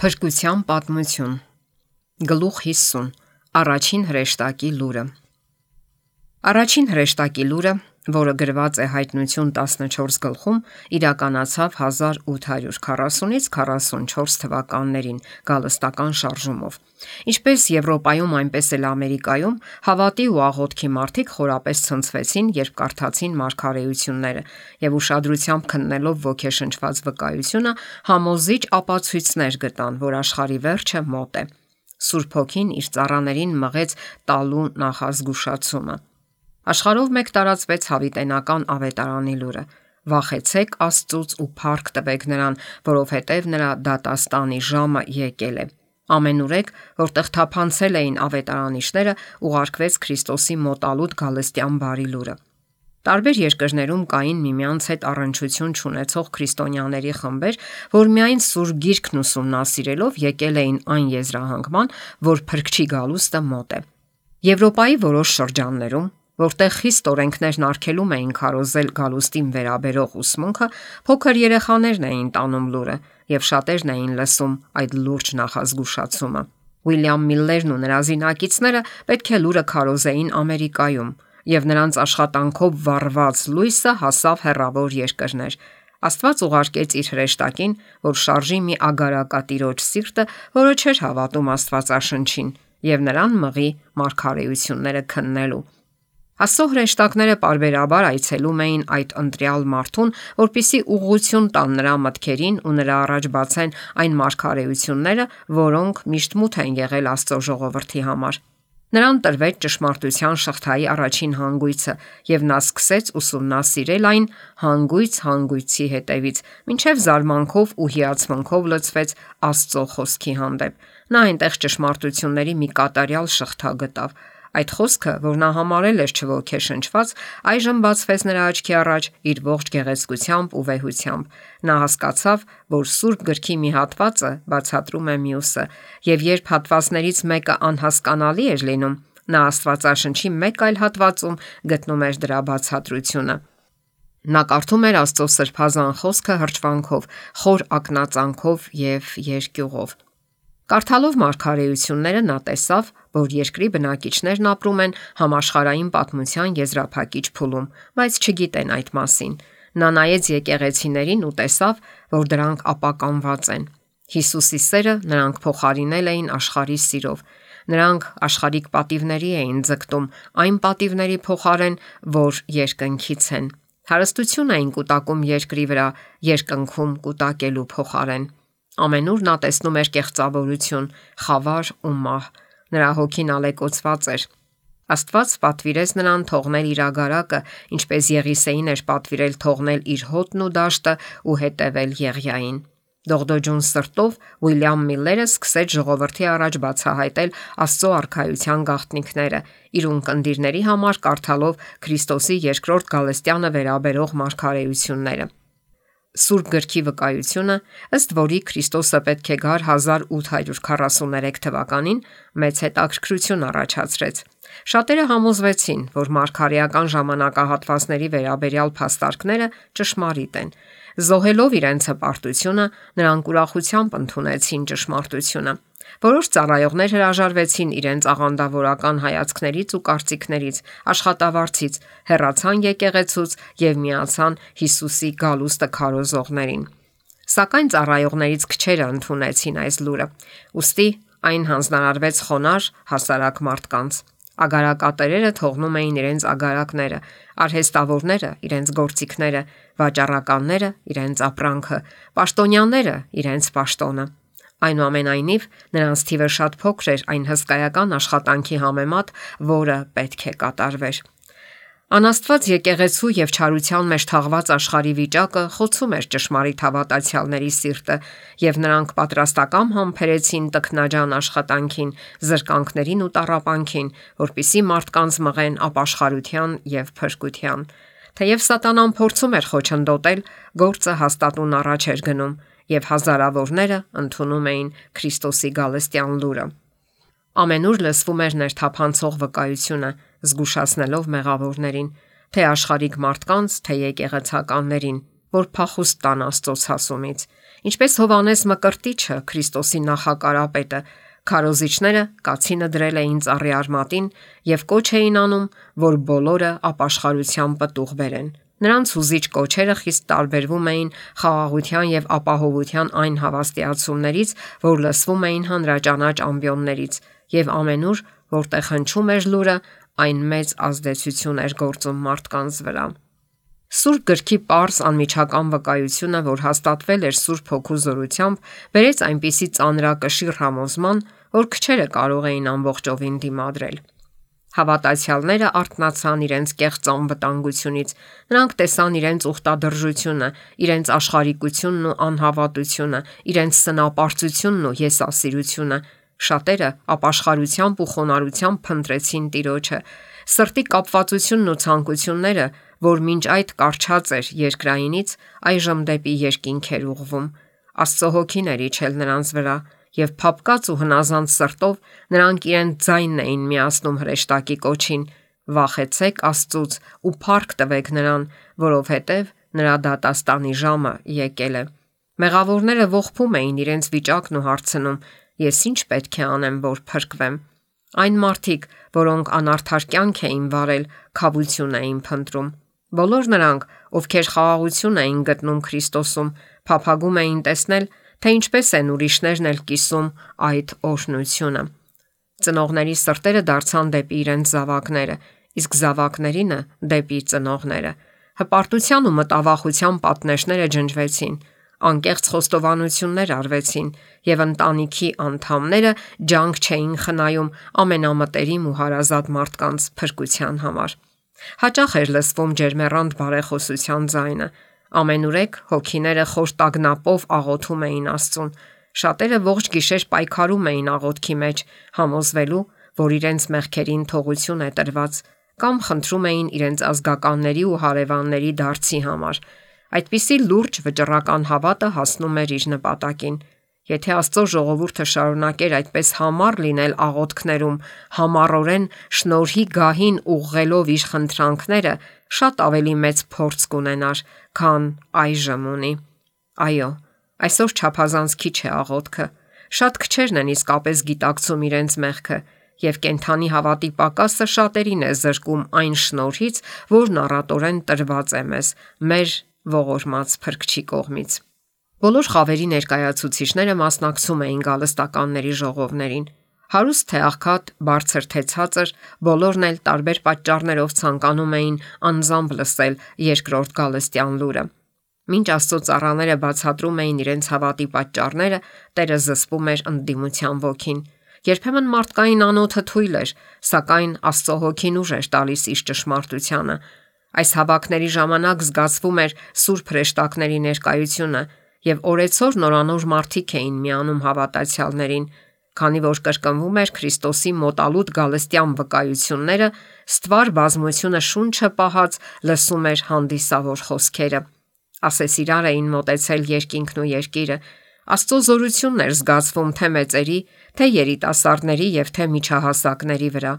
Փրկության պատմություն. Գլուխ 50 Առաջին հրեշտակի լուրը. Առաջին հրեշտակի լուրը, որը գրված է Հայտնություն 14 գլխում, իրականացավ 1840-ից 44 թվականներին գալստական շարժումով։ Ինչպես Եվրոպայում, այնպես էլ Ամերիկայում հավատի ու աղոթքի մարդիկ խորապես ցնցվեցին, երբ կարդացին մարգարեությունները եւ ուշադրությամբ քննելով ոգեշնչված վկայությունը, համոզիչ ապացույցներ գտան, որ աշխարի վերջը մոտ է։ Սուրբ Հոգին իր ծառաներին մղեց տալու նախազգուշացումը։ Աշխարհով մեկ տարածվեց հավիտենական ավետարանի լուրը. Վախեցեք Աստծուց ու փառք տվեք նրան, որովհետև նրա դատաստանի ժամը եկել է։ Ամենուրեք, որտեղ թափանցել էին ավետարանիչները, ուղարկվեց Քրիստոսի մոտալուտ գալստյան բարի լուրը։ Տարբեր երկրներում կային միմյանց հետ առնչություն ունեցող քրիստոնյաների խմբեր, որ միայն Սուրբ Գիրքն ուսումնասիրելով եկել էին այն եզրահանգման, որ Փրկչի գալուստը մոտ է։ Եվրոպայի որոշ շրջաններում, որտեղ խիստ օրենքներն արգելում էին քարոզել գալուստին վերաբերող ուսմունքը, փոքր երեխաներն էին տանում լուրը, եւ շատերն էին լսում այդ լուրջ նախազգուշացումը։ Ուիլյամ Միլլերն ու նրա զինակիցները պետք է լուրը քարոզեին Ամերիկայում, եւ նրանց աշխատանքով վառված լույսը հասավ հեռավոր երկրներ։ Աստված ուղարկեց իր հրեշտակին, որ շարժի մի ագարակատիրոջ սիրտը, որը չէր հավատում Աստվածաշնչին, եւ նրան մղի մարգարեությունները քննելու։ Աստծո հրեշտակները parberabar այցելում էին այդ ընտրյալ մարդուն, որpիսի ուղղություն տան նրա մտքերին ու նրա առաջ բացեն այն մարգարեությունները, որոնք միշտ մութ են եղել Աստծո ժողովրդի համար։ Նրան տրվեց ճշմարտության շղթայի առաջին հանգույցը, եւ նա սկսեց ուսումնասիրել այն հանգույց հանգույցի հետևից, ինչև զարմանքով ու հիացմունքով լցվեց Աստծո խոսքի հանդեպ։ Նա այնտեղ ճշմարտությունների մի կատարյալ շղթա գտավ։ Այդ խոսքը, որ նա համարել էր չոգեշնչված, այժմ բացվեց նրա աչքի առաջ իր ողջ գեղեցկությամբ ու վեհությամբ։ Նա հասկացավ, որ Սուրբ գրքի մի հատվածը բացատրում է մյուսը, եւ երբ հատվածներից մեկը անհասկանալի էր լինում, նա Աստվածաշնչի մեկ այլ հատվածում գտնում էր դրա բացատրությունը։ Նա կարդում էր Աստծո սրբազան խոսքը հրճվանքով, խոր ակնածանքով եւ երկյուղով։ Կարդալով մարգարեությունները՝ նա տեսավ, որ երկրի բնակիչներն ապրում են համաշխարհային պատմության եզրափակիչ փուլում, բայց չգիտեն այդ մասին։ Նա նայեց եկեղեցիներին ու տեսավ, որ դրանք ապականված են։ Հիսուսի սերը նրանք փոխարինել էին աշխարհի սիրով։ Նրանք աշխարհիկ պատիվների էին ձգտում, այն պատիվների փոխարեն, որ երկնքից են։ Հարստություն էին կուտակում երկրի վրա, երկնքում կուտակելու փոխարեն։ Ամենուր նա տեսնում էր կեղծավորություն, խավար ու մահ։ Նրա հոգին ալեկոծված էր։ Աստված պատվիրեց նրան թողնել իր ագարակը, ինչպես Եղիսեին էր պատվիրել թողնել իր հոտն ու դաշտը ու հետևել Եղիային։ Դողդոջուն սրտով Ուիլյամ Միլլերը սկսեց ժողովրդի առաջ բացահայտել Աստծո արխայության գաղտնիքները, իր ունկնդիրների համար կարդալով Քրիստոսի երկրորդ գալստյանը վերաբերող մարգարեությունները։ Սուրբ գրքի վկայությունը, ըստ որի Քրիստոսը պետք է գար 1843 թվականին, մեծ հետաքրքրություն առաջացրեց։ Շատերը համոզվեցին, որ մարգարեական ժամանակահատվածների վերաբերյալ փաստարկները ճշմարիտ են։ Զոհելով իրենց հպարտությունը, նրանք ուրախությամբ ընդունեցին ճշմարտությունը։ Որոշ ծառայողներ հրաժարվեցին իրենց աղանդավորական հայացքներից ու կարծիքներից, աշխատավարձից, հեռացան եկեղեցուց եւ միացան Հիսուսի գալուստը քարոզողներին։ Սակայն ծառայողներից քչերը ընդունեցին այս լուրը։ Ոստի այն հանձնարարվեց խոնար հասարակ մարդկանց։ Ագարակատերերը թողնում էին իրենց ագարակները, արհեստավորները իրենց գործիքները, վաճառականները իրենց ապրանքը, պաշտոնյաները իրենց պաշտոնը։ Այնուամենայնիվ, նրանց թիվը շատ փոքր էր այն հսկայական աշխատանքի համեմատ, որը պետք է կատարվեր։ Անաստված եկեղեցու եւ չարության մեջ թաղված աշխարհի վիճակը խոցում էր ճշմարիտ հավատացյալների սիրտը, եւ նրանք պատրաստակամ համբերեցին տքնաջան աշխատանքին, զրկանքներին ու տարապանքին, որpիսի մարդկանց մղեն ապաշխարության եւ փրկության։ Թեև սատանան փորձում էր խոչընդոտել, գործը հաստատուն առաջ էր գնում եւ հազարավորները ընդունում էին Քրիստոսի գալստյան լուրը։ Ամենուր լսվում էր ներթափանցող վկայությունը, զգուշացնելով մեղավորներին, թե աշխարհիկ մարդկանց, թե եկեղեցականներին, որ փախուստ տան Աստծո ցասումից։ Ինչպես Հովանես Մկրտիչը, Քրիստոսի նախակարապետը, քարոզիչները կացինը դրել էին ծառի արմատին եւ կոչ էին անում, որ բոլորը ապաշխարության պտուղ բերեն։ Նրանց հուզիչ կոչերը խիստ տարբերվում էին խաղաղության եւ ապահովության այն հավաստիացումներից, որ լսվում էին հանրաճանաչ ամբիոններից, եւ ամենուր, որտեղ հնչում էր լուրը, այն մեծ ազդեցություն էր գործում մարդկանց վրա։ Սուրբ գրքի པարս անմիջական վկայությունը, որ հաստատվել էր Սուրբ Հոգու զորությամբ, բերեց այնպիսի ծանրակշիռ համոզման, որ քչերը կարող էին ամբողջովին դիմադրել։ Հավատացյալները արթնացան իրենց կեղծ անվտանգությունից։ Նրանք տեսան իրենց ուխտադրժությունը, իրենց աշխարհիկությունն ու անհավատությունը, իրենց սնապարծությունն ու եսասիրությունը։ Շատերը ապաշխարությամբ ու խոնարհությամբ փնտրեցին Տիրոջը։ Սրտի կապվածությունն ու ցանկությունները, որ մինչ այդ կարճած էր երկրայինից, այժմ դեպի երկինք էր ուղվում։ Աստծո հոգին էր իջել նրանց վրա, եւ փապկած ու հնազանդ սրտով նրանք իրենց ձայնն էին միացնում հրեշտակի կոչին. Վախեցեք Աստծուց ու փառք տվեք նրան, որովհետև նրա դատաստանի ժամը եկել է։ Մեղավորները ողբում էին իրենց վիճակն ու հարցնում. Ես ինչ պետք է անեմ, որ փրկվեմ։ Այն մարդիկ, որոնք անարդար կյանք էին վարել, խավություն էին փնտրում։ Բոլոր նրանք, ովքեր խաղաղություն էին գտնում Քրիստոսում, փափագում էին տեսնել, թե ինչպես են ուրիշներն էլ կիսում այդ օրհնությունը։ Ծնողների սրտերը դարձան դեպի իրենց զավակները, իսկ զավակներինը դեպի ծնողները։ Հպարտության ու մտավախության պատնեշները ջնջվեցին, անկեղծ խոստովանություններ արվեցին, եւ ընտանիքի անդամները ջանք չէին խնայում ամենամտերիմ ու հարազատ մարդկանց փրկության համար։ Հաճախ էր լսվում ջերմեռանդ բարեխոսության ձայնը, Ամենուրեք հոգիները խոր տագնապով աղոթում էին Աստծուն։ Շատերը ողջ գիշեր պայքարում էին աղոթքի մեջ, համոզվելու, որ իրենց մեղքերին թողություն է տրված, կամ խնդրում էին իրենց ազգականների ու հարևանների դարձի համար։ Այդպիսի լուրջ վճռական հավատը հասնում էր իր նպատակին։ Եթե Աստծո ժողովուրդը շարունակեր այդպես համառ լինել աղոթքներում, համառորեն շնորհի գահին ուղղելով իր խնդրանքները, շատ ավելի մեծ փորձ կունենար, քան այժմ ունի։ Այո, այսօր չափազանց քիչ է աղոթքը։ Շատ քչերն են իսկապես գիտակցում իրենց մեղքը, եւ կենթանի հավատի պակասը շատերին է զրկում այն շնորհից, որն առատորեն տրված է մեզ, մեր ողորմած փրկչի կողմից։ Բոլոր խավերի ներկայացուցիչները մասնակցում էին գալստականների ժողովներին։ Հարուստ թե աղքատ, բարձր թե ցածր, բոլորն էլ տարբեր պատճառներով ցանկանում էին անձամբ լսել երկրորդ գալստյան լուրը։ Մինչ Աստծո ծառաները բացատրում էին իրենց հավատի պատճառները, Տերը զսպում էր ընդդիմության ոգին։ Երբեմն մարդկային անոթը թույլ էր, սակայն Աստծո հոգին ուժ էր տալիս իշ ճշմարտությանը։ Այս հավաքների ժամանակ զգացվում էր սուրբ հրեշտակների ներկայությունը, եւ օրեցօր նորանոր մարդիկ էին միանում հավատացյալներին, Քանի որ կրկնվում էր Քրիստոսի մոտալուտ գալստյան վկայությունները, ստվար բազմությունը շունչը պահած լսում էր հանդիսավոր խոսքերը։ Ասեսիրար էին մտեցել երկինքն ու երկիրը, Աստծո զորությունն էր զգացվում թե մեծերի, թե երիտասարդների եւ թե միջահասակների վրա։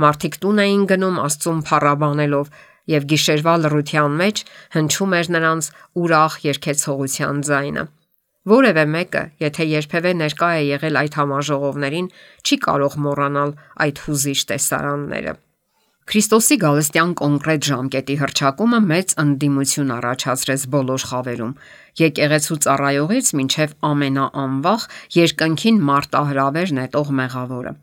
Մարդիկ տուն էին գնում Աստծուն փառաբանելով, եւ գիշերվա լռության մեջ հնչում էր նրանց ուրախ երգեցողության ձայնը։ Որևէ մեկը, եթե երբևէ ներկա է եղել այդ համաժողովներին, չի կարող մոռանալ այդ հուզիչ տեսարանները։ Քրիստոսի գալստյան կոնկրետ ժամկետի հրճակումը մեծ ընդդիմություն առաջացրեց բոլոր խավերում։ Եկեղեցու ծառայողից մինչև ամենաանվախ երկնքին մարտահրավեր նետող մեղավորը։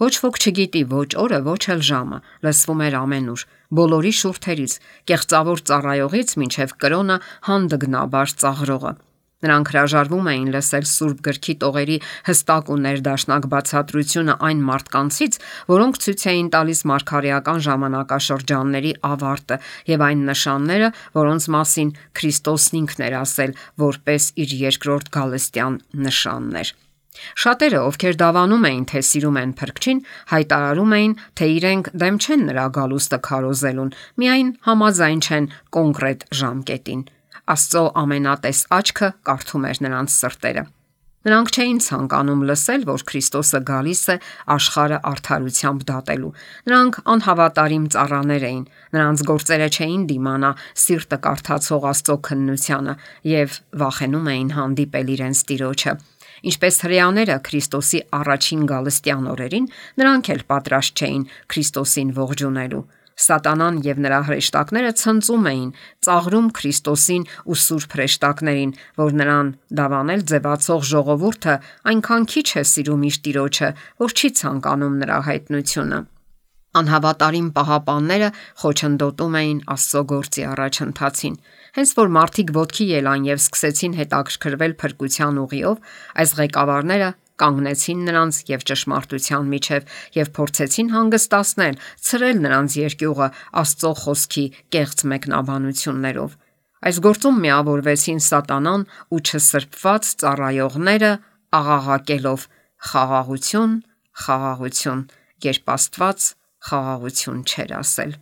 Ոչ ոք չգիտի ոչ օրը, ոչ էլ ժամը, լսվում էր ամենուր, բոլորի շուրթերից, կեղծավոր ծառայողից մինչև կրոնը հանդգնաբար ծաղրողը։ Նրանք հրաժարվում էին լսել Սուրբ գրքի տողերի հստակ ու ներդաշնակ բացատրությունը այն մարդկանցից, որոնք ցույց էին տալիս մարգարեական ժամանակաշրջանների ավարտը եւ այն նշանները, որոնց մասին Քրիստոսն ինքն էր ասել, որպես իր երկրորդ գալստյան նշաններ։ Շատերը, ովքեր դավանում էին, թե սիրում են փրկչին, հայտարարում էին, թե իրենք դեմ չեն նրա գալուստը քարոզելուն, միայն համաձայն չեն կոնկրետ ժամկետին։ Աստծո ամենատես աչքը կարդում էր նրանց սրտերը։ Նրանք չէին ցանկանում լսել, որ Քրիստոսը գալիս է աշխարհը արդարությամբ դատելու։ Նրանք անհավատարիմ ծառաներ էին։ Նրանց գործերը չէին դիմանա սիրտը կարդացող Աստծո քննությանը եւ վախենում էին հանդիպել իրենց Տիրոջը։ Ինչպես հрьяաները Քրիստոսի առաջին գալստյան օրերին, նրանք էլ պատրաստ չէին Քրիստոսին ողջունելու։ Սատանան եւ նրա հրեշտակները ցնծում էին, ծաղրում Քրիստոսին ու սուրբ հրեշտակներին, որ նրան դավանել ձևացող ժողովուրդը այնքան քիչ է սիրում իր տիրոջը, որ չի ցանկանում նրա հայտնությունը։ Անհավատարիմ պահապանները խոչընդոտում էին Աստծո գործի առաջընթացին։ Հենց որ մարդիկ ոտքի ելան եւ սկսեցին հետաքրքրվել փրկության ուղիով, այս ղեկավարները կանգնեցին նրանց եւ ճշմարտության միջև եւ փորձեցին հանգստացնել, ցրել նրանց երկյուղը Աստծո խոսքի կեղծ մեկնաբանություններով։ Այս գործում միավորվեցին Սատանան ու չսրբված ծառայողները աղաղակելով. «Խաղաղություն, խաղաղություն», երբ Աստված խաղաղություն չէր ասել։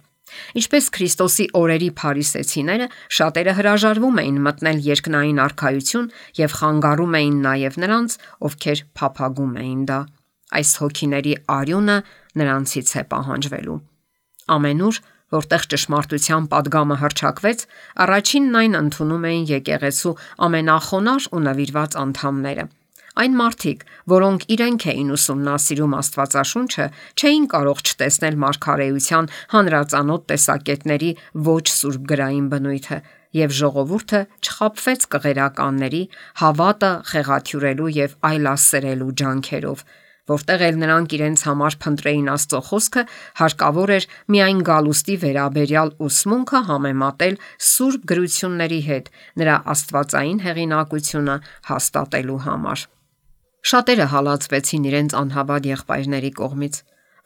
Ինչպես Քրիստոսի օրերի փարիսեցիները, շատերը հրաժարվում էին մտնել երկնային արքայություն եւ խանգարում էին նաեւ նրանց, ովքեր փափագում էին դա։ Այս հոգիների արյունը նրանցից է պահանջվելու։ Ամենուր, որտեղ ճշմարտության падգամը հրճակվեց, առաջինն այն ընդունում էին եկեղեցու ամենախոնար ու նվիրված անդամները։ Այն մարդիկ, որոնք իրենք էին ուսումնասիրում Աստվածաշունչը, չէին կարող չտեսնել մարգարեության հանրածանոթ տեսակետների ոչ սուրբ գրային բնույթը, եւ ժողովուրդը չխապվեց կղերականների, հավատը խեղաթյուրելու եւ այլասերելու ջանքերով, որտեղ էլ նրանք իրենց համար փնտրեին Աստծո խոսքը, հարկավոր էր միայն գալուստի վերաբերյալ ուսմունքը համեմատել սուրբ գրությունների հետ, նրա աստվածային հեղինակությունը հաստատելու համար։ Շատերը հալածվեցին իրենց անհավատ եղբայրների կողմից։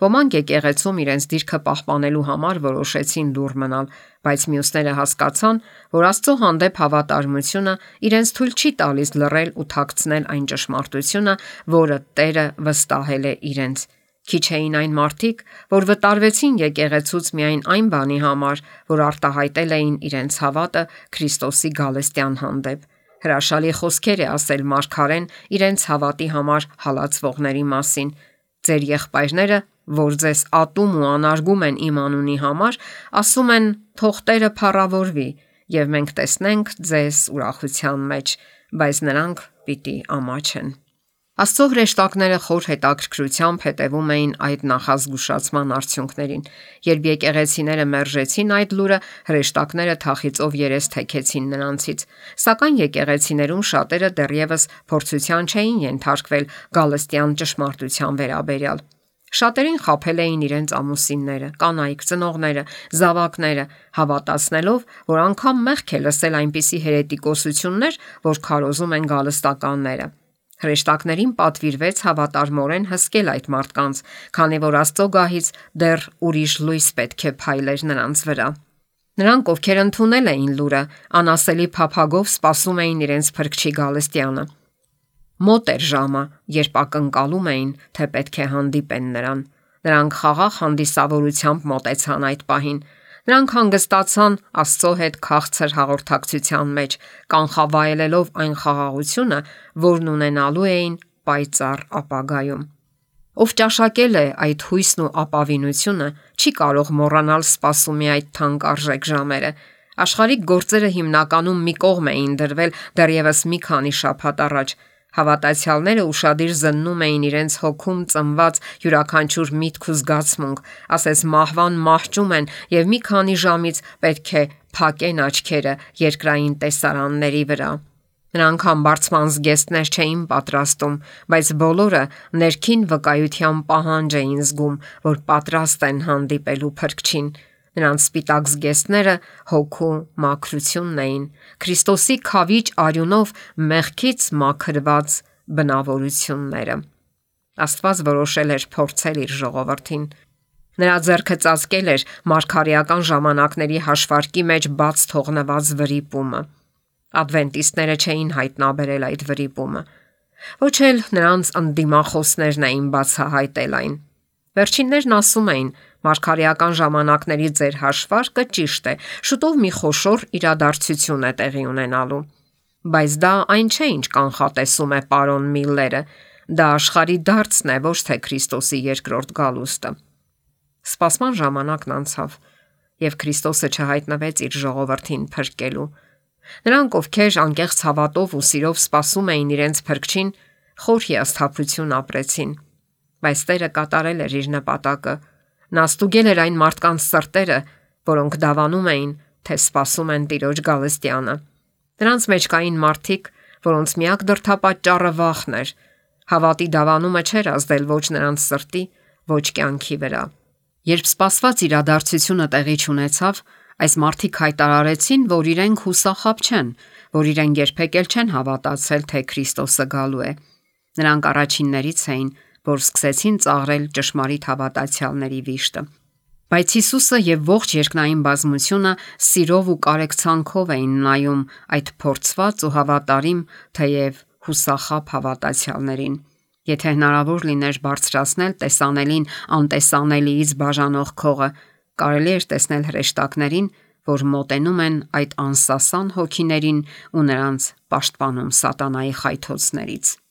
Ոմանք եկեղեցում իրենց դիրքը պահպանելու համար որոշեցին դուր մնալ, բայց մյուսները հասկացան, որ Աստծո հանդեպ հավատարմությունը իրենց թույլ չի տալիս լռել ու թաքցնել այն ճշմարտությունը, որը Տերը վստահել է իրենց։ Քիչ էին այն մարդիկ, որ վտարվեցին եկեղեցուց միայն այն բանի համար, որ արտահայտել էին իրենց հավատը Քրիստոսի գալստյան հանդեպ։ Հրաշալի խոսքեր է ասել Մարգարեն իրենց հավատի համար հալածվողների մասին։ Ձեր եղբայրները, որ ձեզ ատում ու անարգում են իմ անունի համար, ասում են. թող Տերը փառավորվի, եւ մենք տեսնենք ձեզ ուրախության մեջ, բայց նրանք պիտի ամաչեն։ Աստծո հրեշտակները խոր հետաքրքրությամբ հետևում էին այդ նախազգուշացման արդյունքներին։ Երբ եկեղեցիները մերժեցին այդ լուրը, հրեշտակները թախիծով երես թեքեցին նրանցից։ Սակայն եկեղեցիներում շատերը դեռևս փորձության չէին ենթարկվել գալստյան ճշմարտության վերաբերյալ։ Շատերին խაფել էին իրենց ամուսինները, կանայք, ծնողները, զավակները, հավատացնելով, որ անգամ մեղք է լսել այնպիսի հերետիկոսություններ, որ քարոզում են գալստականները։ Հրեշտակներին պատվիրվեց հավատարմորեն հսկել այդ մարդկանց, քանի որ Աստծո գահից դեռ ուրիշ լույս պետք է փայլեր նրանց վրա։ Նրանք, ովքեր ընդունել էին լուրը, անասելի փափագով սպասում էին իրենց փրկչի գալստյանը։ Մոտ էր ժամը, երբ ակնկալում էին, թե պետք է հանդիպեն նրան։ Նրանք խաղաղ հանդիսավորությամբ մոտեցան այդ պահին։ Նրանք հանգստացան Աստծո հետ քաղցր հաղորդակցության մեջ, կանխավայելելով այն խաղաղությունը, որն ունենալու էին պայծառ ապագայում։ Ով ճաշակել է այդ հույսն ու ապավինությունը, չի կարող մոռանալ սպասումի այդ թանկարժեք ժամերը։ Աշխարհիկ գործերը հիմնականում մի կողմ էին դրվել դեռևս մի քանի շաբաթ առաջ, Հավատացյալները ուշադիր զննում էին իրենց հոգում ծնված յուրաքանչյուր միտք ու զգացմունք, ասես մահվան մահճում են եւ մի քանի ժամից պետք է փակեն աչքերը երկրային տեսարանների վրա։ Նրանք համբարձման զգեստներ չէին պատրաստում, բայց բոլորը ներքին վկայության պահանջ էին զգում, որ պատրաստ են հանդիպելու փրկչին։ Նրանց սպիտակ զգեստները հոգու մաքրությունն էին, Քրիստոսի խավիճ արյունով մեղքից մաքրված բնավորությունները։ Աստված որոշել էր փորձել իր ժողովրդին։ Նրա ձեռքը ծածկել էր մարգարեական ժամանակների հաշվարկի մեջ բաց թողնված վրիպումը։ Ադվենտիստները չէին հայտնաբերել այդ վրիպումը։ Ոչ էլ նրանց անդիմախոսներն էին բացահայտել այն։ Վերջիններն ասում էին, Մարգարեական ժամանակների ձեր հաշվարկը ճիշտ է։ Շուտով մի խոշոր իրադարձություն է տեղի ունենալու։ Բայց դա այն չէ, ինչ կանխատեսում է պարոն Միլլերը։ Դա աշխարի դարձն է, ոչ թե Քրիստոսի երկրորդ գալուստը։ Սպասման ժամանակն անցավ, եւ Քրիստոսը չհայտնվեց իր ժողովրդին փրկելու։ Նրանք, ովքեր անկեղծ հավատով ու սիրով սպասում էին իրենց փրկչին, խոր հիասթափություն ապրեցին։ Բայց Տերը կատարել էր իր նպատակը Նա ստուգել էր այն մարդկանց սրտերը, որոնք դավանում էին, թե սпасում են Տիրոջ Գալստյանը։ Նրանց մեջ կային մարդիկ, որոնց միակ դրթապաճառը վախն էր։ Հավատի դավանումը չէր ազդել ոչ նրանց սրտի, ոչ կյանքի վրա։ Երբ սпасված իրադարձությունը տեղի ունեցավ, այս մարդիկ հայտարարեցին, որ իրենք հուսախապ չեն, որ իրեն երբեք էլ չեն հավատացել, թե Քրիստոսը գալու է։ Նրանք առաջիններից էին, որ սկսեցին ծաղրել ճշմարիտ հավատացյալների վիշտը։ Բայց Հիսուսը եւ ողջ երկնային բազմությունը սիրով ու կարեկցանքով էին նայում այդ փորձված ու հավատարիմ, թեև հուսախապ հավատացյալներին։ Եթե հնարավոր լիներ բարձրացնել տեսանելին անտեսանելիից բաժանող քողը, կարելի էր տեսնել հրեշտակներին, որ մոտենում են այդ անսասան հոգիներին ու նրանց պաշտպանում սատանայի խայթոցներից։